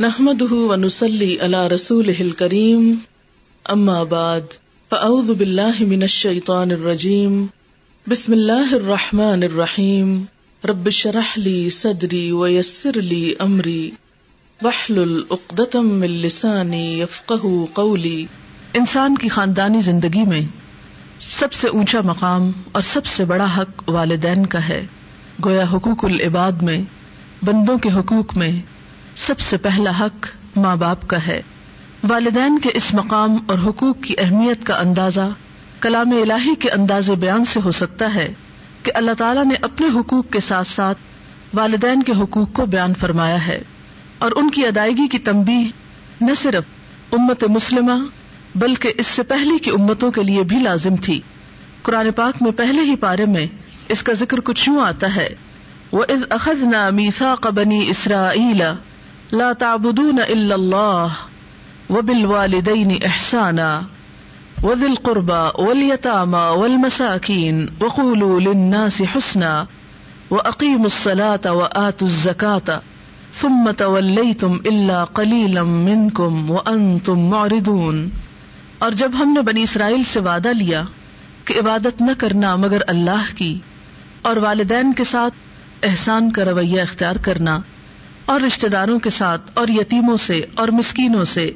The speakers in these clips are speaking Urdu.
نحمده ونسلي على رسوله الكريم. اما بعد فاعوذ بالله من الشيطان الرجيم. بسم الله الرحمن الرحيم. رب اشرح لي صدري ويسر لي امري واحلل عقدة من لساني يفقهوا قولي. انسان کی خاندانی زندگی میں سب سے اونچا مقام اور سب سے بڑا حق والدین کا ہے۔ گویا حقوق العباد میں، بندوں کے حقوق میں سب سے پہلا حق ماں باپ کا ہے۔ والدین کے اس مقام اور حقوق کی اہمیت کا اندازہ کلام الہی کے انداز بیان سے ہو سکتا ہے کہ اللہ تعالیٰ نے اپنے حقوق کے ساتھ ساتھ والدین کے حقوق کو بیان فرمایا ہے اور ان کی ادائیگی کی تمبی نہ صرف امت مسلمہ بلکہ اس سے پہلے کی امتوں کے لیے بھی لازم تھی۔ قرآن پاک میں پہلے ہی پارے میں اس کا ذکر کچھ یوں آتا ہے وہ اخذ نہ میسا قبنی اسرا لا تعبدون الا الله وبالوالدين احسانا وذي القربى واليتامى والمساكين وقولوا للناس حسنا واقيموا الصلاه واتوا الزكاه ثم توليتم الا قليلا منكم وانتم معرضون اور جب ہم نے بنی اسرائیل سے وعدہ لیا کہ عبادت نہ کرنا مگر اللہ کی اور والدین کے ساتھ احسان کا رویہ اختیار کرنا اور رشتے داروں کے ساتھ، اور یتیموں سے، اور مسکینوں سے،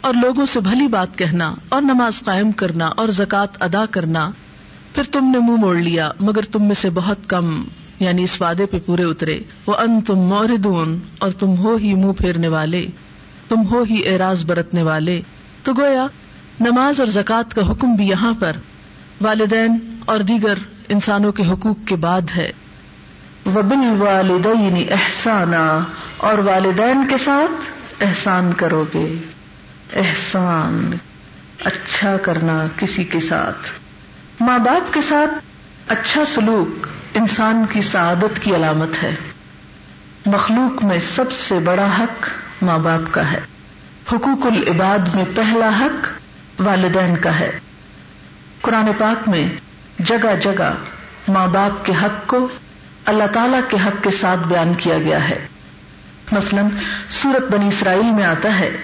اور لوگوں سے بھلی بات کہنا، اور نماز قائم کرنا، اور زکوٰۃ ادا کرنا۔ پھر تم نے منہ موڑ لیا، مگر تم میں سے بہت کم یعنی اس وعدے پہ پورے اترے۔ وہ ان تم موردون اور تم ہو ہی منہ پھیرنے والے، تم ہو ہی اعراض برتنے والے۔ تو گویا، نماز اور زکوٰۃ کا حکم بھی یہاں پر۔ والدین اور دیگر انسانوں کے حقوق کے بعد ہے۔ وبل والدین احسانہ اور والدین کے ساتھ احسان کرو گے احسان اچھا کرنا کسی کے ساتھ۔ ماں باپ کے ساتھ اچھا سلوک انسان کی سعادت کی علامت ہے۔ مخلوق میں سب سے بڑا حق ماں باپ کا ہے۔ حقوق العباد میں پہلا حق والدین کا ہے۔ قرآن پاک میں جگہ جگہ ماں باپ کے حق کو اللہ تعالی کے حق کے ساتھ بیان کیا گیا ہے۔ مثلاً سورت بنی اسرائیل میں آتا ہے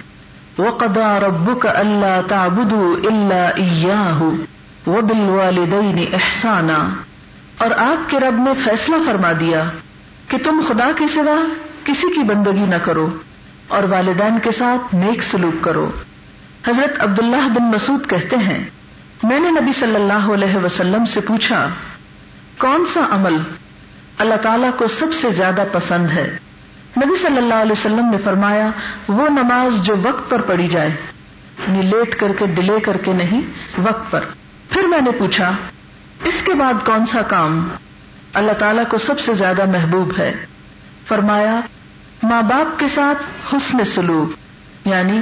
وہ قدا رب کا اللہ تابد اللہ وہ بل والدین احسانہ اور آپ کے رب نے فیصلہ فرما دیا کہ تم خدا کے سوا کسی کی بندگی نہ کرو اور والدین کے ساتھ نیک سلوک کرو۔ حضرت عبداللہ بن مسعود کہتے ہیں، میں نے نبی صلی اللہ علیہ وسلم سے پوچھا، کون سا عمل اللہ تعالیٰ کو سب سے زیادہ پسند ہے۔ نبی صلی اللہ علیہ وسلم نے فرمایا، وہ نماز جو وقت پر پڑھی جائے یعنی لیٹ کر کے، ڈیلے کر کے نہیں، وقت پر۔ پھر میں نے پوچھا، اس کے بعد کون سا کام؟ اللہ تعالیٰ کو سب سے زیادہ محبوب ہے۔ فرمایا، ماں باپ کے ساتھ حسن سلوک یعنی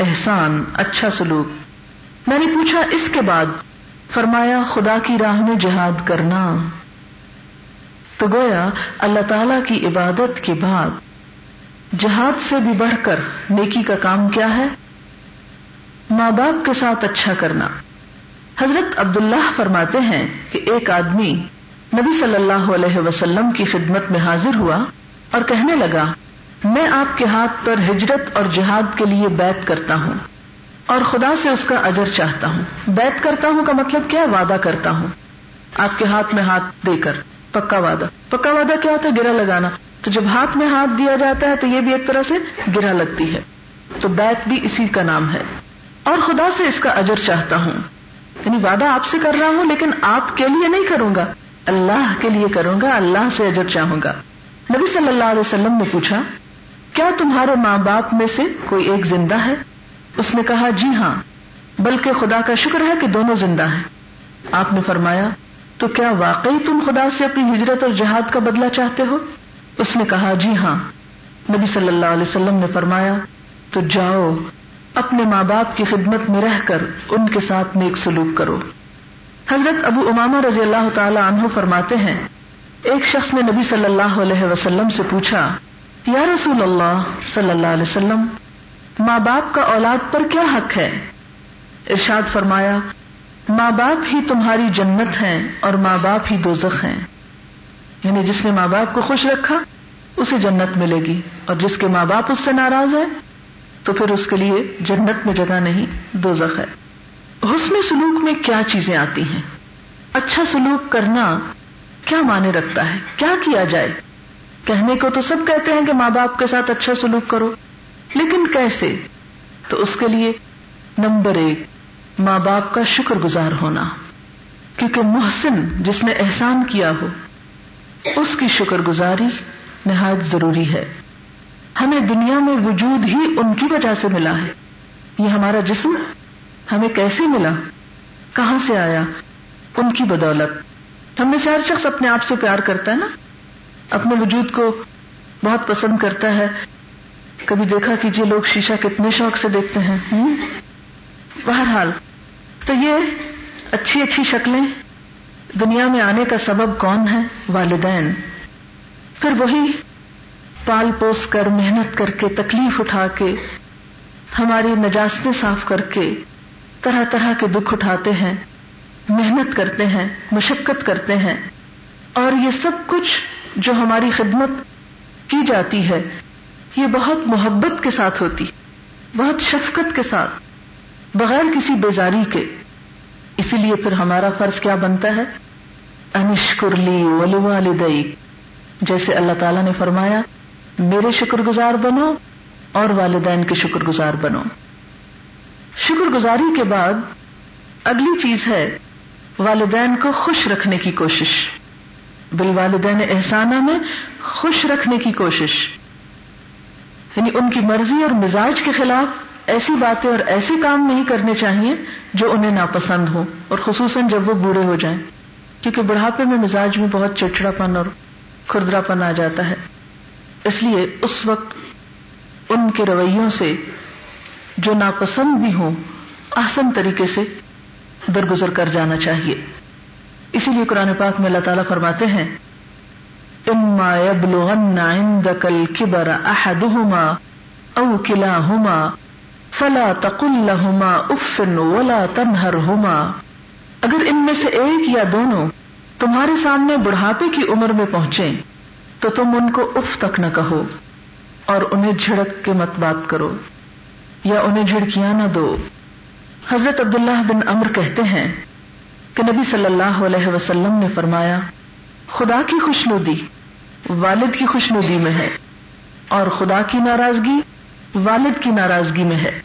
احسان اچھا سلوک۔ میں نے پوچھا، اس کے بعد؟ فرمایا، خدا کی راہ میں جہاد کرنا۔ تو گویا اللہ تعالی کی عبادت کے بعد جہاد سے بھی بڑھ کر نیکی کا کام کیا ہے؟ ماں باپ کے ساتھ اچھا کرنا۔ حضرت عبداللہ فرماتے ہیں کہ ایک آدمی نبی صلی اللہ علیہ وسلم کی خدمت میں حاضر ہوا اور کہنے لگا، میں آپ کے ہاتھ پر ہجرت اور جہاد کے لیے بیت کرتا ہوں اور خدا سے اس کا اجر چاہتا ہوں۔ بیت کرتا ہوں کا مطلب کیا؟ وعدہ کرتا ہوں۔ آپ کے ہاتھ میں ہاتھ دے کر۔ پکا وعدہ۔ پکا وعدہ کیا ہوتا ہے؟ گرا لگانا۔ تو جب ہاتھ میں ہاتھ دیا جاتا ہے تو یہ بھی ایک طرح سے گرا لگتی ہے۔ تو بیت بھی اسی کا نام ہے۔ اور خدا سے اس کا اجر چاہتا ہوں۔ یعنی وعدہ آپ سے کر رہا ہوں، لیکن آپ کے لیے نہیں کروں گا۔ اللہ کے لیے کروں گا، اللہ سے اجر چاہوں گا۔ نبی صلی اللہ علیہ وسلم نے پوچھا، کیا تمہارے ماں باپ میں سے کوئی ایک زندہ ہے؟ اس نے کہا جی ہاں بلکہ خدا کا شکر ہے کہ دونوں زندہ ہیں۔ آپ نے فرمایا تو کیا واقعی تم خدا سے اپنی ہجرت اور جہاد کا بدلہ چاہتے ہو؟ اس نے کہا جی ہاں۔ نبی صلی اللہ علیہ وسلم نے فرمایا، تو جاؤ، اپنے ماں باپ کی خدمت میں رہ کر ان کے ساتھ نیک سلوک کرو۔ حضرت ابو امامہ رضی اللہ تعالی عنہ فرماتے ہیں، ایک شخص نے نبی صلی اللہ علیہ وسلم سے پوچھا، یا رسول اللہ صلی اللہ علیہ وسلم، ماں باپ کا اولاد پر کیا حق ہے؟ ارشاد فرمایا ماں باپ ہی تمہاری جنت ہیں اور ماں باپ ہی دوزخ ہیں۔ یعنی جس نے ماں باپ کو خوش رکھا، اسے جنت ملے گی۔ اور جس کے ماں باپ اس سے ناراض ہے تو پھر اس کے لیے جنت میں جگہ نہیں دو ہے۔ حسن سلوک میں کیا چیزیں آتی ہیں؟ اچھا سلوک کرنا کیا مانے رکھتا ہے؟ کیا کیا جائے؟ کہنے کو تو سب کہتے ہیں کہ ماں باپ کے ساتھ اچھا سلوک کرو، لیکن کیسے؟ تو اس کے لیے نمبر ایک ماں باپ کا شکر گزار ہونا۔ کیونکہ محسن جس نے احسان کیا ہو، اس کی شکر گزاری نہایت ضروری ہے۔ ہمیں دنیا میں وجود ہی ان کی وجہ سے ملا ہے۔ یہ ہمارا جسم ہمیں کیسے ملا؟ کہاں سے آیا؟ ان کی بدولت۔ ہم میں سے ہر شخص اپنے آپ سے پیار کرتا ہے نا؟ اپنے وجود کو بہت پسند کرتا ہے۔ کبھی دیکھا کیجیے لوگ شیشہ کتنے شوق سے دیکھتے ہیں۔ بہرحال تو یہ اچھی اچھی شکلیں دنیا میں آنے کا سبب کون ہے والدین۔ پھر وہی پال پوس کر، محنت کر کے، تکلیف اٹھا کے، ہماری نجاستیں صاف کر کے، طرح طرح کے دکھ اٹھاتے ہیں، محنت کرتے ہیں، مشقت کرتے ہیں۔ اور یہ سب کچھ جو ہماری خدمت کی جاتی ہے، یہ بہت محبت کے ساتھ ہوتی، بہت شفقت کے ساتھ۔ بغیر کسی بیزاری کے۔ اسی لیے پھر ہمارا فرض کیا بنتا ہے؟ انشکرلی والدئی جیسے اللہ تعالیٰ نے فرمایا، میرے شکر گزار بنو اور والدین کے شکر گزار بنو۔ شکر گزاری کے بعد اگلی چیز ہے، والدین کو خوش رکھنے کی کوشش۔ بال والدین احسانہ میں خوش رکھنے کی کوشش۔ یعنی ان کی مرضی اور مزاج کے خلاف ایسی باتیں اور ایسے کام نہیں کرنے چاہیے جو انہیں ناپسند ہو اور خصوصاً جب وہ بوڑھے ہو جائیں۔ کیونکہ بڑھاپے میں مزاج میں بہت چڑچڑا پن اور کھردرا پن آ جاتا ہے۔ اس لیے اس وقت ان کے رویوں سے جو ناپسند بھی ہوں آسن طریقے سے درگزر کر جانا چاہیے۔ اسی لیے قرآن پاک میں اللہ تعالیٰ فرماتے ہیں، اما يبلغن عندك الكبر احدهما او كلاهما فلا تقل لهما اف ولا تنهرهما۔ اگر ان میں سے ایک یا دونوں تمہارے سامنے بڑھاپے کی عمر میں پہنچے، تو تم ان کو اف تک نہ کہو اور انہیں جھڑک کے مت بات کرو یا انہیں جھڑکیاں نہ دو۔ حضرت عبداللہ بن امر کہتے ہیں کہ نبی صلی اللہ علیہ وسلم نے فرمایا، خدا کی خوش ندی والد کی خوش ندی میں ہے اور خدا کی ناراضگی والد کی ناراضگی میں ہے۔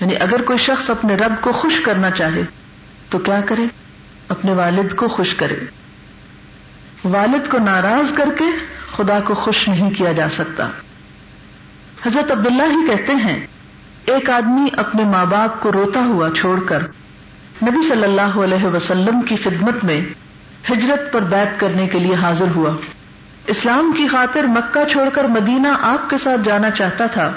یعنی اگر کوئی شخص اپنے رب کو خوش کرنا چاہے، تو کیا کرے؟ اپنے والد کو خوش کرے۔ والد کو ناراض کر کے خدا کو خوش نہیں کیا جا سکتا۔ حضرت عبداللہ ہی کہتے ہیں، ایک آدمی اپنے ماں باپ کو روتا ہوا چھوڑ کر نبی صلی اللہ علیہ وسلم کی خدمت میں ہجرت پر بیت کرنے کے لیے حاضر ہوا۔ اسلام کی خاطر مکہ چھوڑ کر مدینہ آپ کے ساتھ جانا چاہتا تھا۔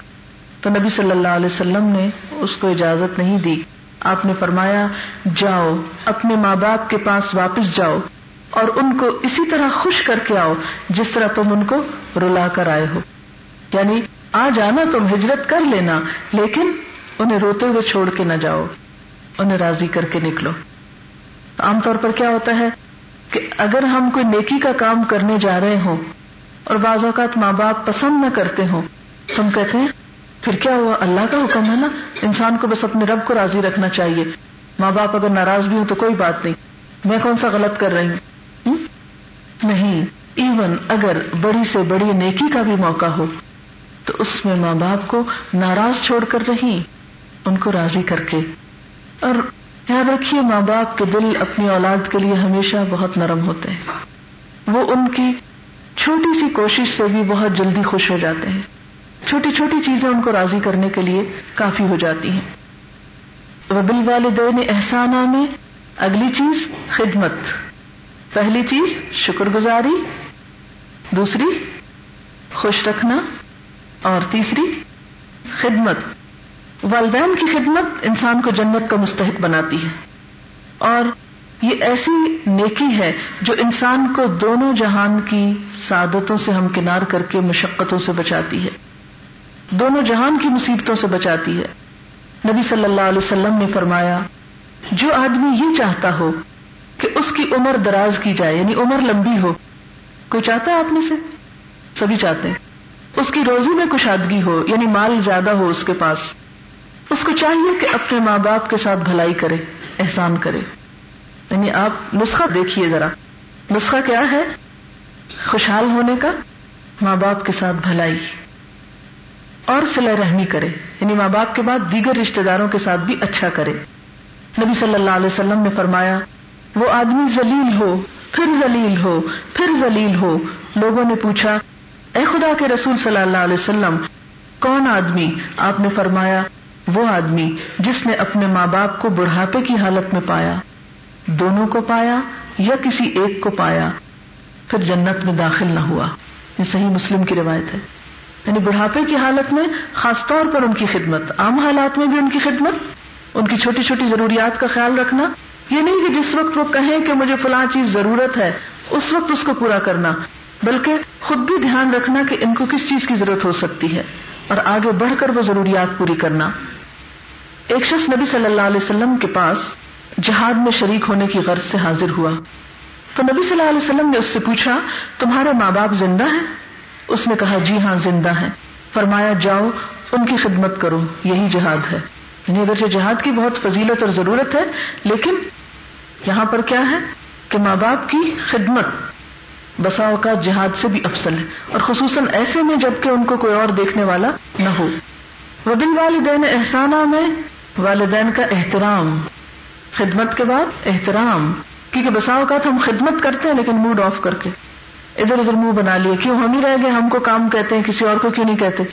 تو نبی صلی اللہ علیہ وسلم نے اس کو اجازت نہیں دی۔ آپ نے فرمایا، جاؤ، اپنے ماں باپ کے پاس واپس جاؤ اور ان کو اسی طرح خوش کر کے آؤ جس طرح تم ان کو رلا کر آئے ہو۔ یعنی آ جانا تم، ہجرت کر لینا، لیکن انہیں روتے ہوئے چھوڑ کے نہ جاؤ، انہیں راضی کر کے نکلو۔ عام طور پر کیا ہوتا ہے کہ اگر ہم کوئی نیکی کا کام کرنے جا رہے ہوں اور بعض اوقات ماں باپ پسند نہ کرتے ہوں ہم کہتے ہیں پھر کیا ہوا؟ اللہ کا حکم ہے نا؟ انسان کو بس اپنے رب کو راضی رکھنا چاہیے۔ ماں باپ اگر ناراض بھی ہوں تو کوئی بات نہیں۔ میں کون سا غلط کر رہی ہوں؟ نہیں۔ ایون اگر بڑی سے بڑی نیکی کا بھی موقع ہو، تو اس میں ماں باپ کو ناراض چھوڑ کر رہی ان کو راضی کر کے۔ اور یاد رکھیے، ماں باپ کے دل اپنی اولاد کے لیے ہمیشہ بہت نرم ہوتے ہیں۔ وہ ان کی چھوٹی سی کوشش سے بھی بہت جلدی خوش ہو جاتے ہیں۔ چھوٹی چھوٹی چیزیں ان کو راضی کرنے کے لیے کافی ہو جاتی ہیں۔ وبل والدین احسانہ میں اگلی چیز خدمت۔ پہلی چیز شکر گزاری دوسری خوش رکھنا اور تیسری خدمت۔ والدین کی خدمت انسان کو جنت کا مستحق بناتی ہے۔ اور یہ ایسی نیکی ہے جو انسان کو دونوں جہان کی سعادتوں سے ہمکنار کر کے مشقتوں سے بچاتی ہے۔ دونوں جہان کی مصیبتوں سے بچاتی ہے۔ نبی صلی اللہ علیہ وسلم نے فرمایا، جو آدمی یہ چاہتا ہو کہ اس کی عمر دراز کی جائے یعنی عمر لمبی ہو، کوئی چاہتا ہے آپ میں سے؟ سبھی چاہتے ہیں۔ اس کی روزی میں کشادگی ہو یعنی مال زیادہ ہو اس کے پاس، اس کو چاہیے کہ اپنے ماں باپ کے ساتھ بھلائی کرے، احسان کرے۔ یعنی آپ نسخہ دیکھیے ذرا۔ نسخہ کیا ہے؟ خوشحال ہونے کا، ماں باپ کے ساتھ بھلائی۔ اور سلا رحمی کرے یعنی ماں باپ کے بعد دیگر رشتے داروں کے ساتھ بھی اچھا کرے۔ نبی صلی اللہ علیہ وسلم نے فرمایا، وہ آدمی ذلیل ہو، پھر ذلیل ہو، پھر ذلیل ہو۔ لوگوں نے پوچھا، اے خدا کے رسول صلی اللہ علیہ وسلم، کون آدمی؟ آپ نے فرمایا، وہ آدمی جس نے اپنے ماں باپ کو بڑھاپے کی حالت میں پایا۔ دونوں کو پایا یا کسی ایک کو پایا، پھر جنت میں داخل نہ ہوا۔ یہ صحیح مسلم کی روایت ہے۔ یعنی بڑھاپے کی حالت میں، خاص طور پر ان کی خدمت، عام حالات میں بھی ان کی خدمت، ان کی چھوٹی چھوٹی ضروریات کا خیال رکھنا، یہ نہیں کہ جس وقت وہ کہیں کہ مجھے فلاں چیز ضرورت ہے، اس وقت اس کو پورا کرنا، بلکہ خود بھی دھیان رکھنا کہ ان کو کس چیز کی ضرورت ہو سکتی ہے، اور آگے بڑھ کر وہ ضروریات پوری کرنا۔ ایک شخص نبی صلی اللہ علیہ وسلم کے پاس جہاد میں شریک ہونے کی غرض سے حاضر ہوا۔ تو نبی صلی اللہ علیہ وسلم نے اس سے پوچھا، تمہارے ماں باپ زندہ ہیں؟ اس نے کہا جی ہاں زندہ ہیں. فرمایا، جاؤ، ان کی خدمت کرو، یہی جہاد ہے. یعنی اگرچہ جہاد کی بہت فضیلت اور ضرورت ہے، لیکن یہاں پر کیا ہے کہ ماں باپ کی خدمت بسا اوقات جہاد سے بھی افسل ہے، اور خصوصاً ایسے میں جبکہ ان کو کوئی اور دیکھنے والا نہ ہو۔ وبل والدین احسانہ میں والدین کا احترام۔ خدمت کے بعد احترام، کیونکہ بسا اوقات ہم خدمت کرتے ہیں لیکن موڈ آف کر کے۔ ادھر ادھر منہ بنا لیے، کیوں؟ ہم ہی رہ گئے، ہم کو کام کہتے ہیں، کسی اور کو کیوں نہیں کہتے؟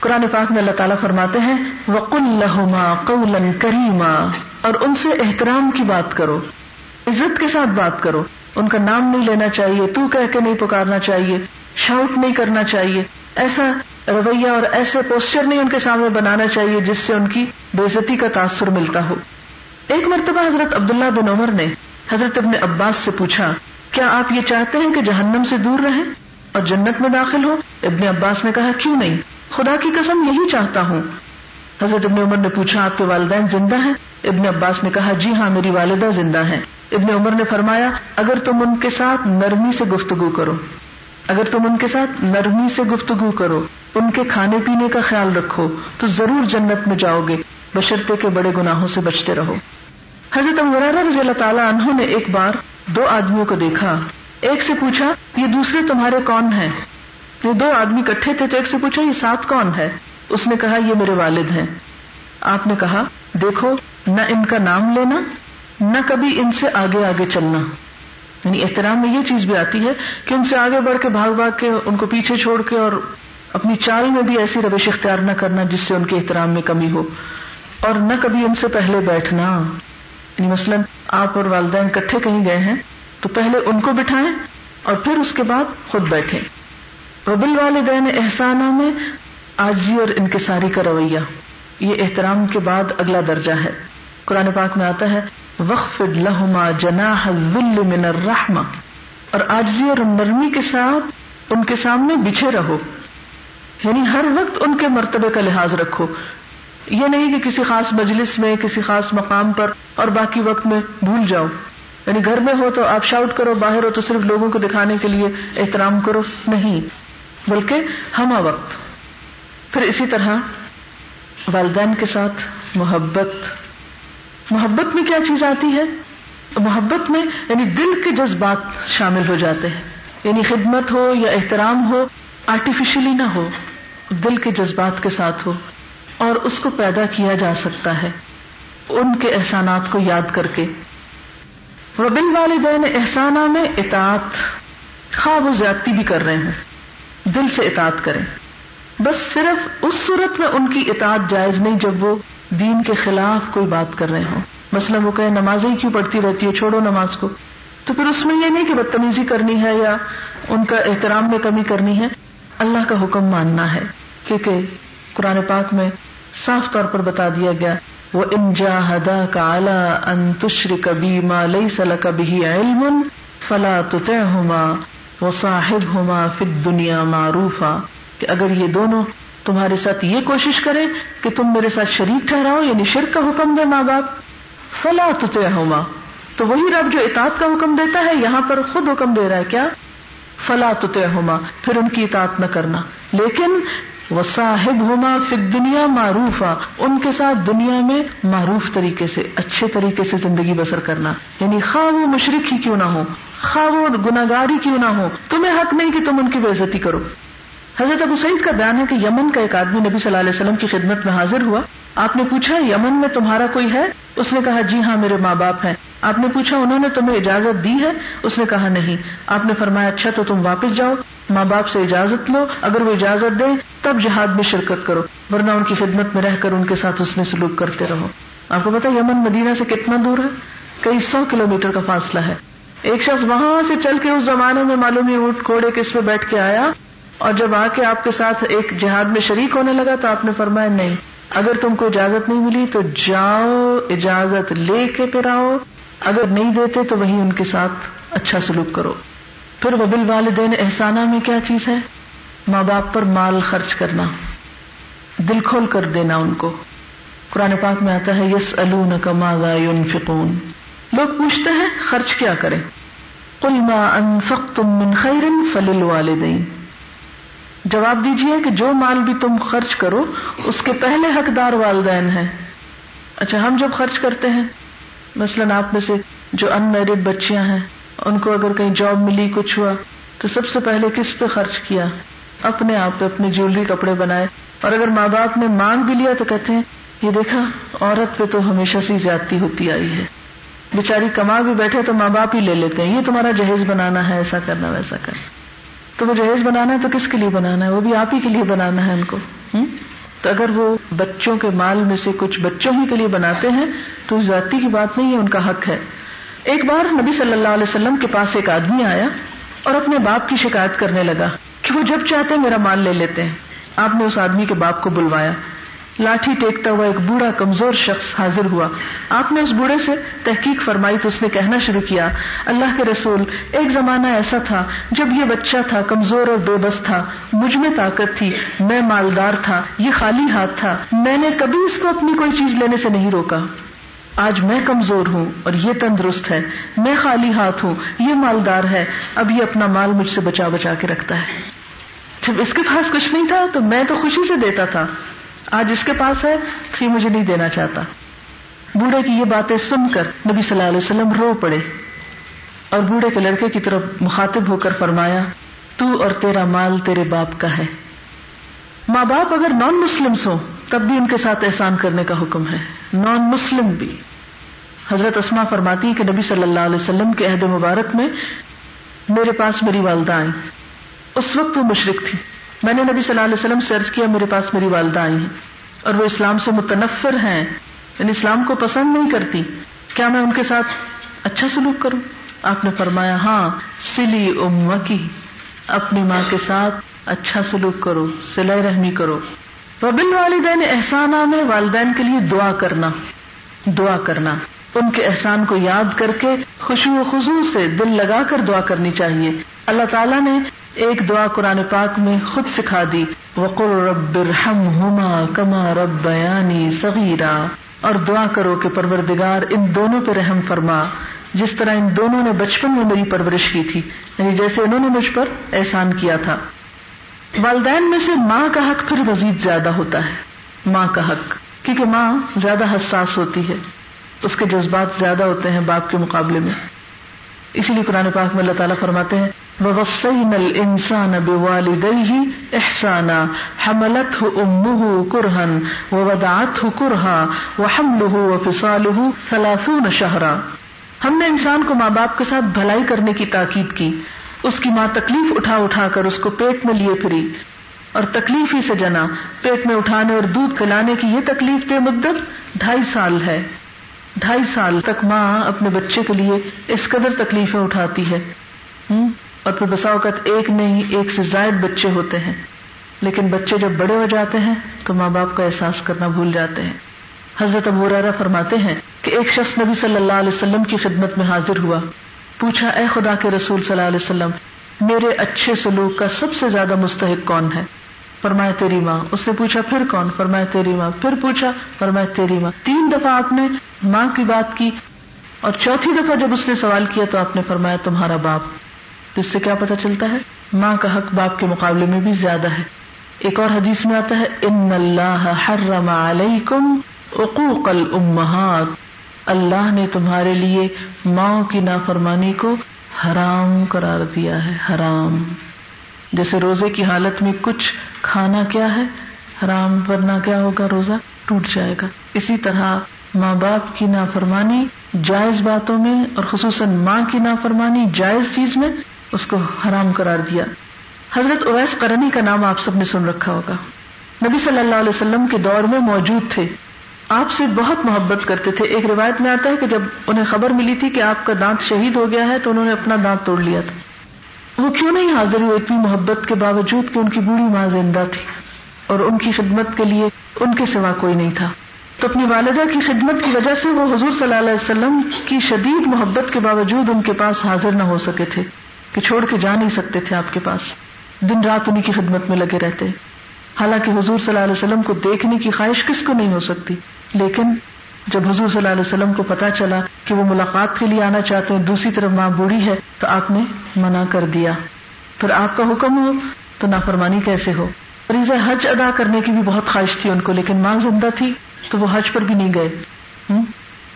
قرآن پاک میں اللہ تعالیٰ فرماتے ہیں، وقل لہما قولا کریما اور ان سے احترام کی بات کرو، عزت کے ساتھ بات کرو۔ ان کا نام نہیں لینا چاہیے، تو کہہ کے نہیں پکارنا چاہیے شاؤٹ نہیں کرنا چاہیے۔ ایسا رویہ اور ایسے پوسچر نہیں ان کے سامنے بنانا چاہیے جس سے ان کی بےزتی کا تاثر ملتا ہو۔ ایک مرتبہ حضرت عبداللہ بن عمر نے حضرت ابن عباس سے پوچھا کیا آپ یہ چاہتے ہیں کہ جہنم سے دور رہیں اور جنت میں داخل ہو؟ ابن عباس نے کہا، کیوں نہیں؟ خدا کی قسم یہی چاہتا ہوں۔ حضرت ابن عمر نے پوچھا، آپ کے والدین زندہ ہیں؟ ابن عباس نے کہا جی ہاں میری والدہ زندہ ہیں۔ ابن عمر نے فرمایا، اگر تم ان کے ساتھ نرمی سے گفتگو کرو، اگر تم ان کے ساتھ نرمی سے گفتگو کرو، ان کے کھانے پینے کا خیال رکھو، تو ضرور جنت میں جاؤ گے بشرتے کے بڑے گناہوں سے بچتے رہو۔ حضرت رضی اللہ تعالیٰ عنہ نے ایک بار دو آدمیوں کو دیکھا۔ ایک سے پوچھا، یہ دوسرے تمہارے کون ہیں؟ یہ دو آدمی کٹھے تھے تو ایک سے پوچھا، یہ ساتھ کون ہے؟ اس نے کہا، یہ میرے والد ہیں۔ آپ نے کہا، دیکھو، نہ ان کا نام لینا، نہ کبھی ان سے آگے آگے چلنا۔ یعنی احترام میں یہ چیز بھی آتی ہے کہ ان سے آگے بڑھ کے، بھاگ بھاگ کے، ان کو پیچھے چھوڑ کے اور اپنی چال میں بھی ایسی روش اختیار نہ کرنا جس سے ان کے احترام میں کمی ہو۔ اور نہ کبھی ان سے پہلے بیٹھنا۔ یعنی مثلاً آپ اور والدین کٹھے کہیں گئے ہیں، تو پہلے ان کو بٹھائیں اور پھر اس کے بعد خود بیٹھے ربل والدین احسانہ میں آجی اور انکساری کا رویہ۔ یہ احترام کے بعد اگلا درجہ ہے۔ قرآن پاک میں آتا ہے وقف لہما جناح من الرحمہ اور آجزی اور نرمی کے ساتھ ان کے سامنے بچھے رہو۔ یعنی ہر وقت ان کے مرتبے کا لحاظ رکھو۔ یہ نہیں کہ کسی خاص مجلس میں، کسی خاص مقام پر اور باقی وقت میں بھول جاؤ۔ یعنی گھر میں ہو تو آپ شاؤٹ کرو، باہر ہو تو صرف لوگوں کو دکھانے کے لیے احترام کرو۔ نہیں۔ بلکہ ہما وقت۔ پھر اسی طرح والدین کے ساتھ محبت۔ محبت میں کیا چیز آتی ہے؟ محبت میں یعنی دل کے جذبات شامل ہو جاتے ہیں۔ یعنی خدمت ہو یا احترام ہو آرٹیفیشلی نہ ہو، دل کے جذبات کے ساتھ ہو۔ اور اس کو پیدا کیا جا سکتا ہے۔ ان کے احسانات کو یاد کر کے۔ وبل والدین احسانہ میں اطاعت خواب و زیادتی بھی کر رہے ہیں دل سے اطاعت کریں۔ بس صرف اس صورت میں ان کی اطاعت جائز نہیں جب وہ دین کے خلاف کوئی بات کر رہے ہوں۔ مثلا وہ کہ نماز ہی کیوں پڑھتی رہتی ہے؟ چھوڑو نماز کو۔ تو پھر اس میں یہ نہیں کہ بدتمیزی کرنی ہے یا ان کا احترام میں کمی کرنی ہے۔ اللہ کا حکم ماننا ہے۔ کیونکہ قرآن پاک میں صاف طور پر بتا دیا گیا وہ انجا ہدا کا اعلی کبھی ماں لئی سل کبھی علم فلا ہوما وہ صاحب ہوما فت دنیا معروفا۔ کہ اگر یہ دونوں تمہارے ساتھ یہ کوشش کرے کہ تم میرے ساتھ شریک ٹھہراؤ یعنی شرک کا حکم دے ماں باپ، فلا ہوما تو وہی رب جو اطاعت کا حکم دیتا ہے، یہاں پر خود حکم دے رہا ہے کیا؟ فلا ہوما پھر ان کی اطاعت نہ کرنا۔ لیکن وہ صاحب ہوما پھر دنیا معروف ان کے ساتھ دنیا میں معروف طریقے سے، اچھے طریقے سے زندگی بسر کرنا۔ یعنی خواہ وہ مشرق ہی کیوں نہ ہو خواہ وہ گناگاری کیوں نہ ہو تمہیں حق نہیں کہ تم ان کی بےزتی کرو۔ حضرت ابو سعید کا بیان ہے کہ یمن کا ایک آدمی نبی صلی اللہ علیہ وسلم کی خدمت میں حاضر ہوا۔ آپ نے پوچھا، یمن میں تمہارا کوئی ہے؟ اس نے کہا جی ہاں میرے ماں باپ ہیں۔ آپ نے پوچھا، انہوں نے تمہیں اجازت دی ہے؟ اس نے کہا، نہیں۔ آپ نے فرمایا اچھا تو تم واپس جاؤ۔ ماں باپ سے اجازت لو، اگر وہ اجازت دے، تب جہاد میں شرکت کرو، ورنہ ان کی خدمت میں رہ کر ان کے ساتھ اس نے سلوک کرتے رہو۔ آپ کو پتا یمن مدینہ سے کتنا دور ہے؟ کئی سو کلو کا فاصلہ ہے۔ ایک شخص وہاں سے چل کے اس زمانے میں معلوم ہی اونٹ کوڑے کس پہ بیٹھ کے آیا اور جب آ کے آپ کے ساتھ ایک جہاد میں شریک ہونے لگا تو آپ نے فرمایا، نہیں، اگر تم کو اجازت نہیں ملی تو جاؤ، اجازت لے کے پھر آؤ، اگر نہیں دیتے تو وہی ان کے ساتھ اچھا سلوک کرو۔ پھر وبل والدین احسانہ میں کیا چیز ہے؟ ماں باپ پر مال خرچ کرنا، دل کھول کر دینا ان کو۔ قرآن پاک میں آتا ہے یس کما فکون لوگ پوچھتے ہیں، خرچ کیا کریں؟ کل من خیر فلل والدین جواب دیجیے کہ جو مال بھی تم خرچ کرو، اس کے پہلے حقدار والدین ہیں۔ اچھا ہم جب خرچ کرتے ہیں، مثلاً آپ میں سے جو ان میرڈ بچیاں ہیں ان کو اگر کہیں جاب ملی، کچھ ہوا، تو سب سے پہلے کس پہ خرچ کیا؟ اپنے آپ پہ اپنے جیولری کپڑے بنائے۔ اور اگر ماں باپ نے مانگ بھی لیا تو کہتے ہیں، یہ دیکھا، عورت پہ تو ہمیشہ سے زیادتی ہوتی آئی ہے۔ بیچاری کما بھی بیٹھے تو ماں باپ ہی لے لیتے ہیں، یہ تمہارا جہیز بنانا ہے، ایسا کرنا، ویسا کرنا۔ تو وہ جہیز بنانا ہے تو کس کے لیے بنانا ہے؟ وہ بھی آپ ہی کے لیے بنانا ہے ان کو۔ تو اگر وہ بچوں کے مال میں سے کچھ بچوں ہی کے لیے بناتے ہیں تو ذاتی کی بات نہیں ہے، ان کا حق ہے۔ ایک بار نبی صلی اللہ علیہ وسلم کے پاس ایک آدمی آیا اور اپنے باپ کی شکایت کرنے لگا کہ وہ جب چاہتے میرا مال لے لیتے ہیں۔ آپ نے اس آدمی کے باپ کو بلوایا۔ لاٹھی ٹیکتا ہوا ایک بوڑھا کمزور شخص حاضر ہوا۔ آپ نے اس بوڑھے سے تحقیق فرمائی تو اس نے کہنا شروع کیا، اللہ کے رسول، ایک زمانہ ایسا تھا جب یہ بچہ تھا، کمزور اور بے بس تھا۔ مجھ میں طاقت تھی، میں مالدار تھا، یہ خالی ہاتھ تھا۔ میں نے کبھی اس کو اپنی کوئی چیز لینے سے نہیں روکا۔ آج میں کمزور ہوں اور یہ تندرست ہے، میں خالی ہاتھ ہوں، یہ مالدار ہے، اب یہ اپنا مال مجھ سے بچا بچا کے رکھتا ہے۔ جب اس کے پاس کچھ نہیں تھا تو میں تو خوشی سے دیتا تھا۔ آج اس کے پاس ہے تو یہ مجھے نہیں دینا چاہتا۔ بوڑھے کی یہ باتیں سن کر نبی صلی اللہ علیہ وسلم رو پڑے اور بوڑھے کے لڑکے کی طرف مخاطب ہو کر فرمایا، تو اور تیرا مال تیرے باپ کا ہے۔ ماں باپ اگر نان مسلم ہو تب بھی ان کے ساتھ احسان کرنے کا حکم ہے۔ نان مسلم بھی۔ حضرت اسما فرماتی کہ نبی صلی اللہ علیہ وسلم کے عہد مبارک میں میرے پاس میری والدہ آئی اس وقت وہ مشرق تھی۔ میں نے نبی صلی اللہ علیہ وسلم سے کیا، میرے پاس میری والدہ آئی ہیں۔ اور وہ اسلام سے متنفر ہیں۔ یعنی اسلام کو پسند نہیں کرتی۔ کیا میں ان کے ساتھ اچھا سلوک کروں؟ آپ نے فرمایا ہاں سلی ام کی اپنی ماں کے ساتھ اچھا سلوک کرو، سلائی رحمی کرو۔ وبل والدین احسان میں والدین کے لیے دعا کرنا دعا کرنا۔ ان کے احسان کو یاد کر کے خوشو و خزو سے دل لگا کر دعا کرنی چاہیے۔ اللہ تعالیٰ نے ایک دعا قرآن پاک میں خود سکھا دی۔ وقل رب ہوما کما رب بیانی سغیرا اور دعا کرو کہ پروردگار ان دونوں پہ رحم فرما۔ جس طرح ان دونوں نے بچپن میں میری پرورش کی تھی یعنی جیسے انہوں نے مجھ پر احسان کیا تھا۔ والدین میں سے ماں کا حق پھر مزید زیادہ ہوتا ہے۔ ماں کا حق، کیونکہ ماں زیادہ حساس ہوتی ہے۔ اس کے جذبات زیادہ ہوتے ہیں باپ کے مقابلے میں۔ اسی لیے قرآن پاک میں اللہ تعالیٰ فرماتے ہیں، وَوَصَّيْنَا الْإِنسَانَ بِوَالِدَيْهِ إِحْسَانًا، حَمَلَتْهُ أُمُّهُ كُرْهًا وَوَدَعَتْهُ كُرْهًا، وَحَمْلُهُ وَفِصَالُهُ ثَلَاثُونَ شَهْرًا۔ ہم نے انسان کو ماں باپ کے ساتھ بھلائی کرنے کی تاکید کی۔ اس کی ماں تکلیف اٹھا اٹھا کر اس کو پیٹ میں لیے پھری اور تکلیف ہی سے جنا، پیٹ میں اٹھانے اور دودھ پلانے کی یہ تکلیف دے مدت ڈھائی سال ہے۔ ڈھائی سال تک ماں اپنے بچے کے لیے اس قدر تکلیفیں اٹھاتی ہے۔ اور پھر بسا اوقات ایک نہیں، ایک سے زائد بچے ہوتے ہیں۔ لیکن بچے جب بڑے ہو جاتے ہیں تو ماں باپ کا احساس کرنا بھول جاتے ہیں۔ حضرت ابو فرماتے ہیں کہ ایک شخص نبی صلی اللہ علیہ وسلم کی خدمت میں حاضر ہوا۔ پوچھا، اے خدا کے رسول صلی اللہ علیہ وسلم، میرے اچھے سلوک کا سب سے زیادہ مستحق کون ہے؟ فرمایا، تیری ماں. اس نے پوچھا، پھر کون؟ فرمایا، تیری ماں. پھر پوچھا، فرمایا، تیری ماں. تین دفعہ آپ نے ماں کی بات کی اور چوتھی دفعہ جب اس نے سوال کیا تو آپ نے فرمایا، تمہارا باپ. تو اس سے کیا پتا چلتا ہے؟ ماں کا حق باپ کے مقابلے میں بھی زیادہ ہے۔ ایک اور حدیث میں آتا ہے، ان اللہ حرم علیکم عقوق الامہات. اللہ نے تمہارے لیے ماں کی نافرمانی کو حرام قرار دیا ہے، حرام۔ جیسے روزے کی حالت میں کچھ کھانا کیا ہے، حرام، ورنہ کیا ہوگا؟ روزہ ٹوٹ جائے گا۔ اسی طرح ماں باپ کی نافرمانی جائز باتوں میں اور خصوصاً ماں کی نافرمانی جائز چیز میں اس کو حرام قرار دیا۔ حضرت اویس کرنی کا نام آپ سب نے سن رکھا ہوگا۔ نبی صلی اللہ علیہ وسلم کے دور میں موجود تھے۔ آپ سے بہت محبت کرتے تھے۔ ایک روایت میں آتا ہے کہ جب انہیں خبر ملی تھی کہ آپ کا دانت شہید ہو گیا ہے تو انہوں نے اپنا دانت توڑ لیا تھا۔ وہ کیوں نہیں حاضر ہوئے اتنی محبت کے باوجود کہ ان کی بوڑھی ماں زندہ تھی اور ان کی خدمت کے لیے ان کے سوا کوئی نہیں تھا۔ تو اپنی والدہ کی خدمت کی وجہ سے وہ حضور صلی اللہ علیہ وسلم کی شدید محبت کے باوجود ان کے پاس حاضر نہ ہو سکے تھے، کہ چھوڑ کے جا نہیں سکتے تھے آپ کے پاس۔ دن رات انہیں کی خدمت میں لگے رہتے۔ حالانکہ حضور صلی اللہ علیہ وسلم کو دیکھنے کی خواہش کس کو نہیں ہو سکتی؟ لیکن جب حضور صلی اللہ علیہ وسلم کو پتا چلا کہ وہ ملاقات کے لیے آنا چاہتے ہیں، دوسری طرف ماں بوڑھی ہے، تو آپ نے منع کر دیا۔ پھر آپ کا حکم ہو تو نافرمانی کیسے ہو؟ فریض حج ادا کرنے کی بھی بہت خواہش تھی ان کو، لیکن ماں زندہ تھی تو وہ حج پر بھی نہیں گئے۔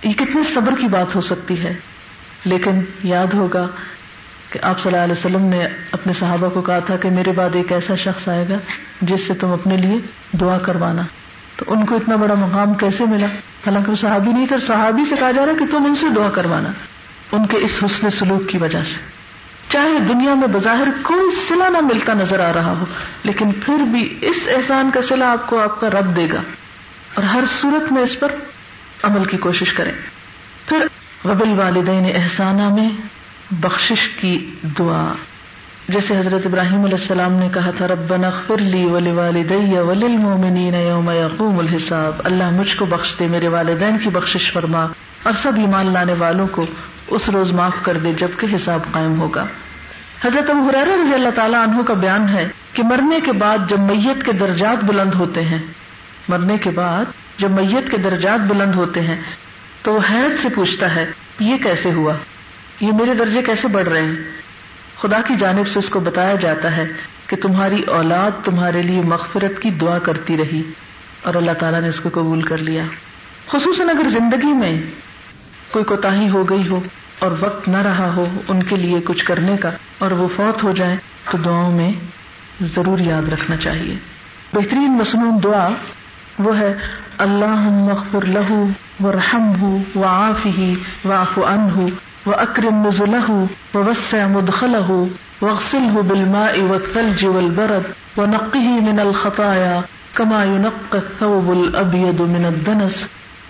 یہ کتنے صبر کی بات ہو سکتی ہے۔ لیکن یاد ہوگا کہ آپ صلی اللہ علیہ وسلم نے اپنے صحابہ کو کہا تھا کہ میرے بعد ایک ایسا شخص آئے گا جس سے تم اپنے لیے دعا کروانا۔ تو ان کو اتنا بڑا مقام کیسے ملا؟ حالانکہ وہ صحابی نہیں تھا صحابی سے کہا جا رہا کہ تم ان سے دعا کروانا۔ ان کے اس حسن سلوک کی وجہ سے۔ چاہے دنیا میں بظاہر کوئی سلا نہ ملتا نظر آ رہا ہو، لیکن پھر بھی اس احسان کا سلا آپ کو آپ کا رب دے گا۔ اور ہر صورت میں اس پر عمل کی کوشش کریں۔ پھر وبل والدین احسانہ میں بخشش کی دعا۔ جیسے حضرت ابراہیم علیہ السلام نے کہا تھا رب اغفر لی وللمؤمنین یوم یقوم الحساب۔ اللہ مجھ کو بخش دے، میرے والدین کی بخشش فرما۔ اور سب ایمان لانے والوں کو اس روز معاف کر دے جبکہ حساب قائم ہوگا۔ حضرت ابو حریر رضی اللہ تعالیٰ عنہ کا بیان ہے کہ مرنے کے بعد جب میت کے درجات بلند ہوتے ہیں، مرنے کے بعد جب میت کے درجات بلند ہوتے ہیں، تو وہ حیرت سے پوچھتا ہے، یہ کیسے ہوا؟ یہ میرے درجے کیسے بڑھ رہے ہیں؟ خدا کی جانب سے اس کو بتایا جاتا ہے کہ تمہاری اولاد تمہارے لیے مغفرت کی دعا کرتی رہی اور اللہ تعالیٰ نے اس کو قبول کر لیا۔ خصوصاً اگر زندگی میں کوئی کوتا ہو گئی ہو اور وقت نہ رہا ہو ان کے لیے کچھ کرنے کا اور وہ فوت ہو جائے تو دعاؤں میں ضرور یاد رکھنا چاہیے۔ بہترین مصنون دعا وہ ہے اللہ مغفر لہو و رحم ہو و آف ہی و آف ان ہو وأكرم نزله ووسع مدخله واغسله بالماء والثلج والبرد ونقه من الخطايا كما ينقى الثوب الأبيض من الدنس.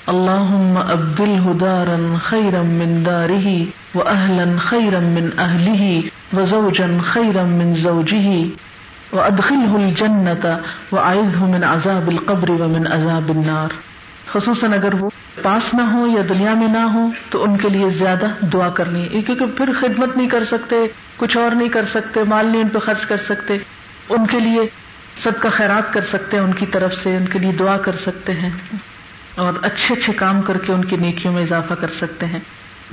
اللهم أبدله دارا خيرا من داره وأهلا خيرا من أهله وزوجا خيرا من زوجه. وأدخله الجنة وأعذه من عذاب القبر ومن عذاب النار. خصوصاً اگر وہ پاس نہ ہو یا دنیا میں نہ ہو تو ان کے لیے زیادہ دعا کرنی ہے۔ کیونکہ پھر خدمت نہیں کر سکتے، کچھ اور نہیں کر سکتے، مال نہیں ان پہ خرچ کر سکتے۔ ان کے لیے سب کا خیرات کر سکتے ہیں، ان کی طرف سے ان کے لیے دعا کر سکتے ہیں۔ اور اچھے اچھے کام کر کے ان کی نیکیوں میں اضافہ کر سکتے ہیں۔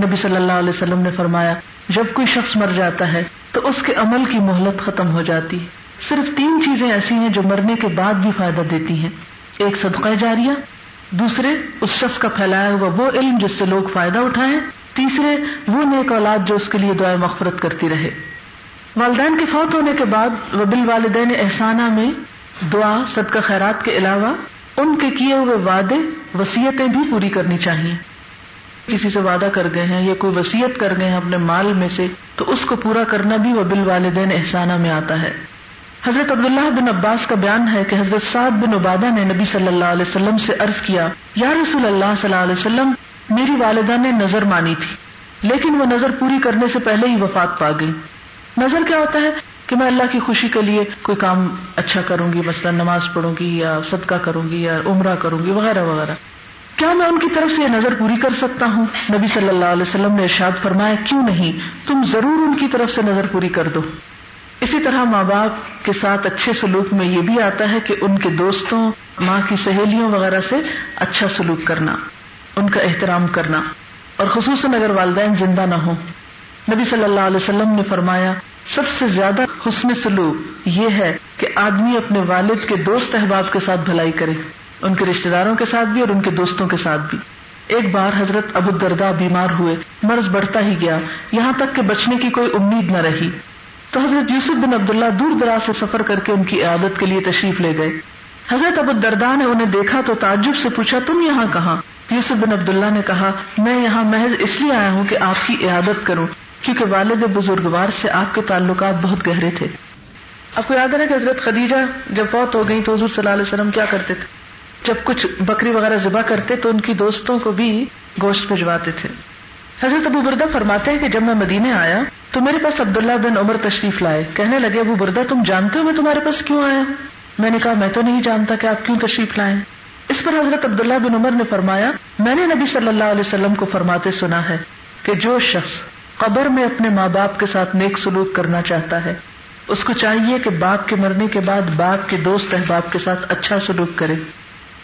نبی صلی اللہ علیہ وسلم نے فرمایا، جب کوئی شخص مر جاتا ہے تو اس کے عمل کی مہلت ختم ہو جاتی ہے۔ صرف تین چیزیں ایسی ہیں جو مرنے کے بعد بھی فائدہ دیتی ہیں۔ ایک صدقہ جاریہ دوسرے، اس شخص کا پھیلایا ہوا وہ علم جس سے لوگ فائدہ اٹھائیں۔ تیسرے، وہ نیک اولاد جو اس کے لیے دعائیں مغفرت کرتی رہے۔ والدین کے فوت ہونے کے بعد وبل والدین احسانہ میں دعا، صدقہ، خیرات کے علاوہ ان کے کیے ہوئے وعدے وسیعتیں بھی پوری کرنی چاہیے۔ کسی سے وعدہ کر گئے ہیں یا کوئی وسیعت کر گئے ہیں اپنے مال میں سے، تو اس کو پورا کرنا بھی وبل والدین احسانہ میں آتا ہے۔ حضرت عبداللہ بن عباس کا بیان ہے کہ حضرت سعد بن عبادہ نے نبی صلی اللہ علیہ وسلم سے عرض کیا، یا رسول اللہ صلی اللہ علیہ وسلم، میری والدہ نے نظر مانی تھی، لیکن وہ نظر پوری کرنے سے پہلے ہی وفات پا گئی۔ نظر کیا ہوتا ہے؟ کہ میں اللہ کی خوشی کے لیے کوئی کام اچھا کروں گی، مثلا نماز پڑھوں گی یا صدقہ کروں گی یا عمرہ کروں گی، وغیرہ وغیرہ۔ کیا میں ان کی طرف سے یہ نظر پوری کر سکتا ہوں؟ نبی صلی اللہ علیہ وسلم نے ارشاد فرمایا، کیوں نہیں؟ تم ضرور ان کی طرف سے نظر پوری کر دو۔ اسی طرح ماں باپ کے ساتھ اچھے سلوک میں یہ بھی آتا ہے کہ ان کے دوستوں، ماں کی سہیلیوں وغیرہ سے اچھا سلوک کرنا، ان کا احترام کرنا۔ اور خصوصاً اگر والدین زندہ نہ ہوں۔ نبی صلی اللہ علیہ وسلم نے فرمایا، سب سے زیادہ حسن سلوک یہ ہے کہ آدمی اپنے والد کے دوست احباب کے ساتھ بھلائی کرے، ان کے رشتے داروں کے ساتھ بھی اور ان کے دوستوں کے ساتھ بھی۔ ایک بار حضرت ابو دردا بیمار ہوئے، مرض بڑھتا ہی گیا، یہاں تک کہ بچنے کی کوئی امید نہ رہی۔ تو حضرت یوسف بن عبداللہ دور دراز سے سفر کر کے ان کی عیادت کے لیے تشریف لے گئے۔ حضرت ابو دردا نے انہیں دیکھا تو تعجب سے پوچھا، تم یہاں کہاں؟ یوسف بن عبداللہ نے کہا، میں یہاں محض اس لیے آیا ہوں کہ آپ کی عیادت کروں، کیونکہ والد بزرگوار سے آپ کے تعلقات بہت گہرے تھے۔ آپ کو یاد ہے نا کہ حضرت خدیجہ جب فوت ہو گئی تو حضور صلی اللہ علیہ وسلم کیا کرتے تھے؟ جب کچھ بکری وغیرہ ذبح کرتے تو ان کی دوستوں کو بھی گوشت بھجواتے تھے۔ حضرت ابو بردا فرماتے ہیں کہ جب میں مدینے آیا تو میرے پاس عبداللہ بن عمر تشریف لائے۔ کہنے لگے، ابو بردا، تم جانتے ہو میں تمہارے پاس کیوں آیا میں نے کہا، میں تو نہیں جانتا کہ آپ کیوں تشریف لائے۔ اس پر حضرت عبداللہ بن عمر نے فرمایا، میں نے نبی صلی اللہ علیہ وسلم کو فرماتے سنا ہے کہ جو شخص قبر میں اپنے ماں باپ کے ساتھ نیک سلوک کرنا چاہتا ہے، اس کو چاہیے کہ باپ کے مرنے کے بعد باپ کے دوست احباب کے ساتھ اچھا سلوک کرے۔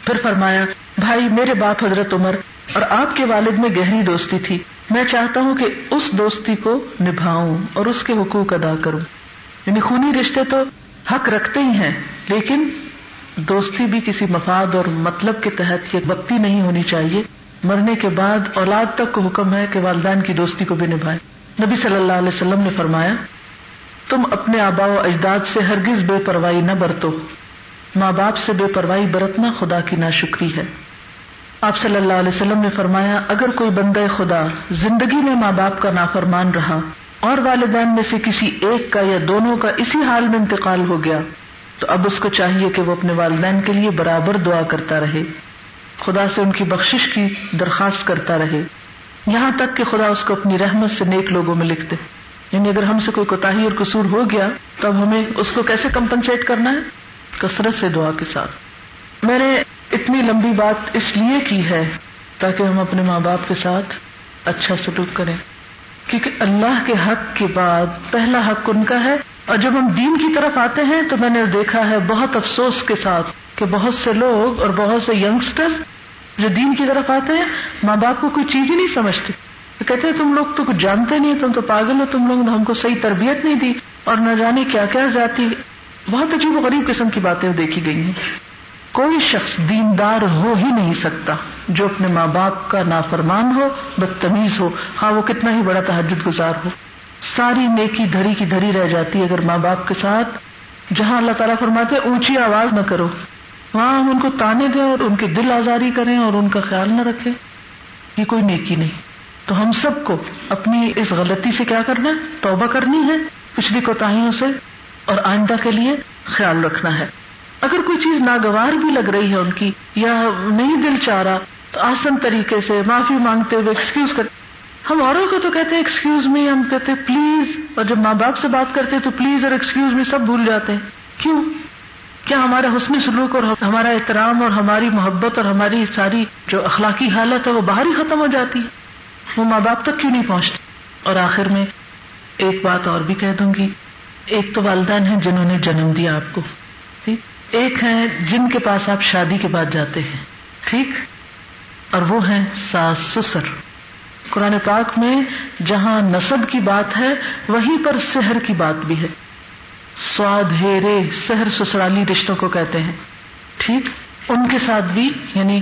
پھر فرمایا، بھائی، میرے باپ حضرت عمر اور آپ کے والد میں گہری دوستی تھی۔ میں چاہتا ہوں کہ اس دوستی کو نبھاؤں اور اس کے حقوق ادا کروں۔ یعنی خونی رشتے تو حق رکھتے ہی ہیں، لیکن دوستی بھی کسی مفاد اور مطلب کے تحت یہ وقتی نہیں ہونی چاہیے۔ مرنے کے بعد اولاد تک کو حکم ہے کہ والدین کی دوستی کو بھی نبھائے نبی صلی اللہ علیہ وسلم نے فرمایا، تم اپنے آبا و اجداد سے ہرگز بے پرواہی نہ برتو۔ ماں باپ سے بے پرواہی برتنا خدا کی نا شکری ہے۔ آپ صلی اللہ علیہ وسلم نے فرمایا، اگر کوئی بندہ خدا زندگی میں ماں باپ کا نافرمان رہا اور والدین میں سے کسی ایک کا یا دونوں کا اسی حال میں انتقال ہو گیا، تو اب اس کو چاہیے کہ وہ اپنے والدین کے لیے برابر دعا کرتا رہے، خدا سے ان کی بخشش کی درخواست کرتا رہے۔ یہاں تک کہ خدا اس کو اپنی رحمت سے نیک لوگوں میں لکھتے۔ یعنی اگر ہم سے کوئی کوتا اور قصور ہو گیا، تو اب ہمیں اس کو کیسے کمپنسیٹ کرنا ہے؟ کثرت سے دعا کے ساتھ۔ میں نے اتنی لمبی بات اس لیے کی ہے تاکہ ہم اپنے ماں باپ کے ساتھ اچھا سلوک کریں۔ کیونکہ اللہ کے حق کے بعد پہلا حق ان کا ہے۔ اور جب ہم دین کی طرف آتے ہیں تو میں نے دیکھا ہے بہت افسوس کے ساتھ کہ بہت سے لوگ اور بہت سے یگسٹر جو دین کی طرف آتے ہیں، ماں باپ کو کوئی چیز ہی نہیں سمجھتے۔ کہتے ہیں، تم لوگ تو کچھ جانتے نہیں، تم تو پاگل ہو، تم لوگ نے ہم کو صحیح تربیت نہیں دی اور نہ جانے کیا کیا جاتی بہت عجیب و غریب قسم کی باتیں دیکھی گئی ہیں۔ کوئی شخص دیندار ہو ہی نہیں سکتا جو اپنے ماں باپ کا نافرمان ہو، بدتمیز ہو۔ ہاں وہ کتنا ہی بڑا تحجد گزار ہو۔ ساری نیکی دھری کی دھری رہ جاتی ہے اگر ماں باپ کے ساتھ۔ جہاں اللہ تعالیٰ فرماتے اونچی آواز نہ کرو۔ وہاں ہم ان کو تانے دیں اور ان کی دل آزاری کریں اور ان کا خیال نہ رکھیں۔ یہ کوئی نیکی نہیں۔ تو ہم سب کو اپنی اس غلطی سے کیا کرنا ہے؟ توبہ کرنی ہے پچھلی کوتاہیوں سے اور آئندہ کے لیے خیال رکھنا ہے۔ اگر کوئی چیز ناگوار بھی لگ رہی ہے ان کی یا نہیں دل چاہ رہا، تو آسن طریقے سے معافی مانگتے ہوئے ایکسکیوز کر ہم اوروں کو تو کہتے ہیں ایکسکیوز می ہم کہتے ہیں پلیز اور جب ماں باپ سے بات کرتے تو پلیز اور ایکسکیوز می سب بھول جاتے ہیں۔ کیوں؟ کیا ہمارا حسن سلوک اور ہمارا احترام اور ہماری محبت اور ہماری ساری جو اخلاقی حالت ہے، وہ باہر ہی ختم ہو جاتی ہے۔ وہ ماں باپ تک کیوں نہیں پہنچتے؟ اور آخر میں ایک بات اور بھی کہہ دوں گی۔ ایک تو والدین ہیں جنہوں نے جنم دیا آپ کو۔ ایک ہے جن کے پاس آپ شادی کے بعد جاتے ہیں، ٹھیک؟ اور وہ ہیں ساس سسر۔ قرآن پاک میں جہاں نصب کی بات ہے، وہیں پر سحر کی بات بھی ہے۔ سواد، ہیرے، سحر، سسرالی رشتوں کو کہتے ہیں، ٹھیک؟ ان کے ساتھ بھی یعنی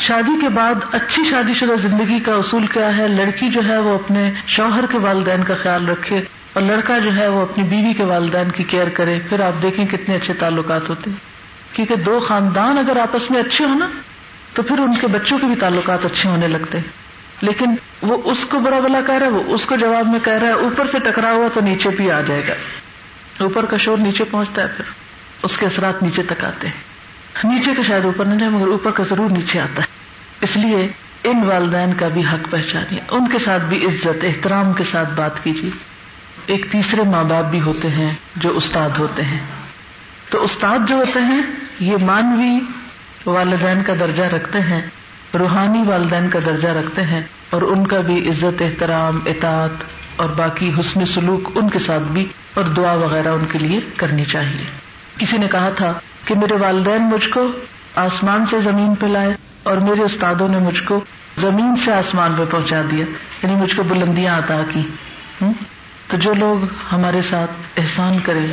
شادی کے بعد اچھی شادی شدہ زندگی کا اصول کیا ہے؟ لڑکی جو ہے وہ اپنے شوہر کے والدین کا خیال رکھے۔ اور لڑکا جو ہے وہ اپنی بیوی کے والدین کی کیئر کرے، پھر آپ دیکھیں کتنے اچھے تعلقات ہوتے ہیں۔ کیونکہ دو خاندان اگر آپس میں اچھے ہو نا، تو پھر ان کے بچوں کے بھی تعلقات اچھے ہونے لگتے ہیں۔ لیکن وہ اس کو برا بلا کہہ رہا ہے، وہ اس کو جواب میں کہہ رہا ہے، اوپر سے ٹکرا ہوا تو نیچے بھی آ جائے گا۔ اوپر کا شور نیچے پہنچتا ہے، پھر اس کے اثرات نیچے تک آتے ہیں۔ نیچے کا شاید اوپر نہیں جائے، مگر اوپر کا ضرور نیچے آتا ہے۔ اس لیے ان والدین کا بھی حق پہچانیے۔ ان کے ساتھ بھی عزت، احترام کے ساتھ بات کیجیے۔ ایک تیسرے ماں باپ بھی ہوتے ہیں جو استاد ہوتے ہیں۔ تو استاد جو ہوتے ہیں، یہ مانوی والدین کا درجہ رکھتے ہیں، روحانی والدین کا درجہ رکھتے ہیں اور ان کا بھی عزت، احترام، اطاعت اور باقی حسن سلوک ان کے ساتھ بھی اور دعا وغیرہ ان کے لیے کرنی چاہیے۔ کسی نے کہا تھا کہ میرے والدین مجھ کو آسمان سے زمین پہ لائے اور میرے استادوں نے مجھ کو زمین سے آسمان پہ پہنچا دیا یعنی مجھ کو بلندیاں عطا کی۔ تو جو لوگ ہمارے ساتھ احسان کرے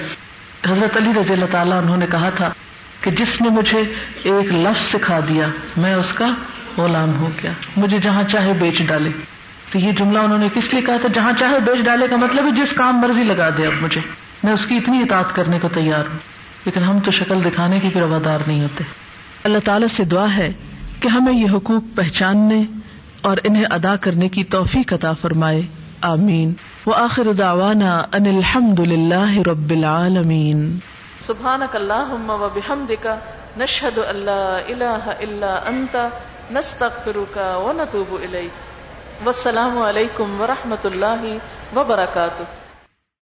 حضرت علی رضی اللہ تعالیٰ انہوں نے کہا تھا کہ جس نے مجھے ایک لفظ سکھا دیا، میں اس کا غلام ہو گیا۔ مجھے جہاں چاہے بیچ ڈالے۔ تو یہ جملہ انہوں نے کس لیے کہا تھا؟ جہاں چاہے بیچ ڈالے کا مطلب ہے جس کام مرضی لگا دے اب مجھے۔ میں اس کی اتنی اطاعت کرنے کو تیار ہوں۔ لیکن ہم تو شکل دکھانے کی روادار نہیں ہوتے۔ اللہ تعالیٰ سے دعا ہے کہ ہمیں یہ حقوق پہچاننے اور انہیں ادا کرنے کی توفیق عطا فرمائے۔ آمین۔ وآخر دعوانا ان الحمد للہ رب العالمین. سبحانک اللہم و بحمدک، نشہد ان لا الہ الا انت، نستغفرک و نتوب الیک. والسلام علیکم ورحمۃ اللہ وبرکاتہ.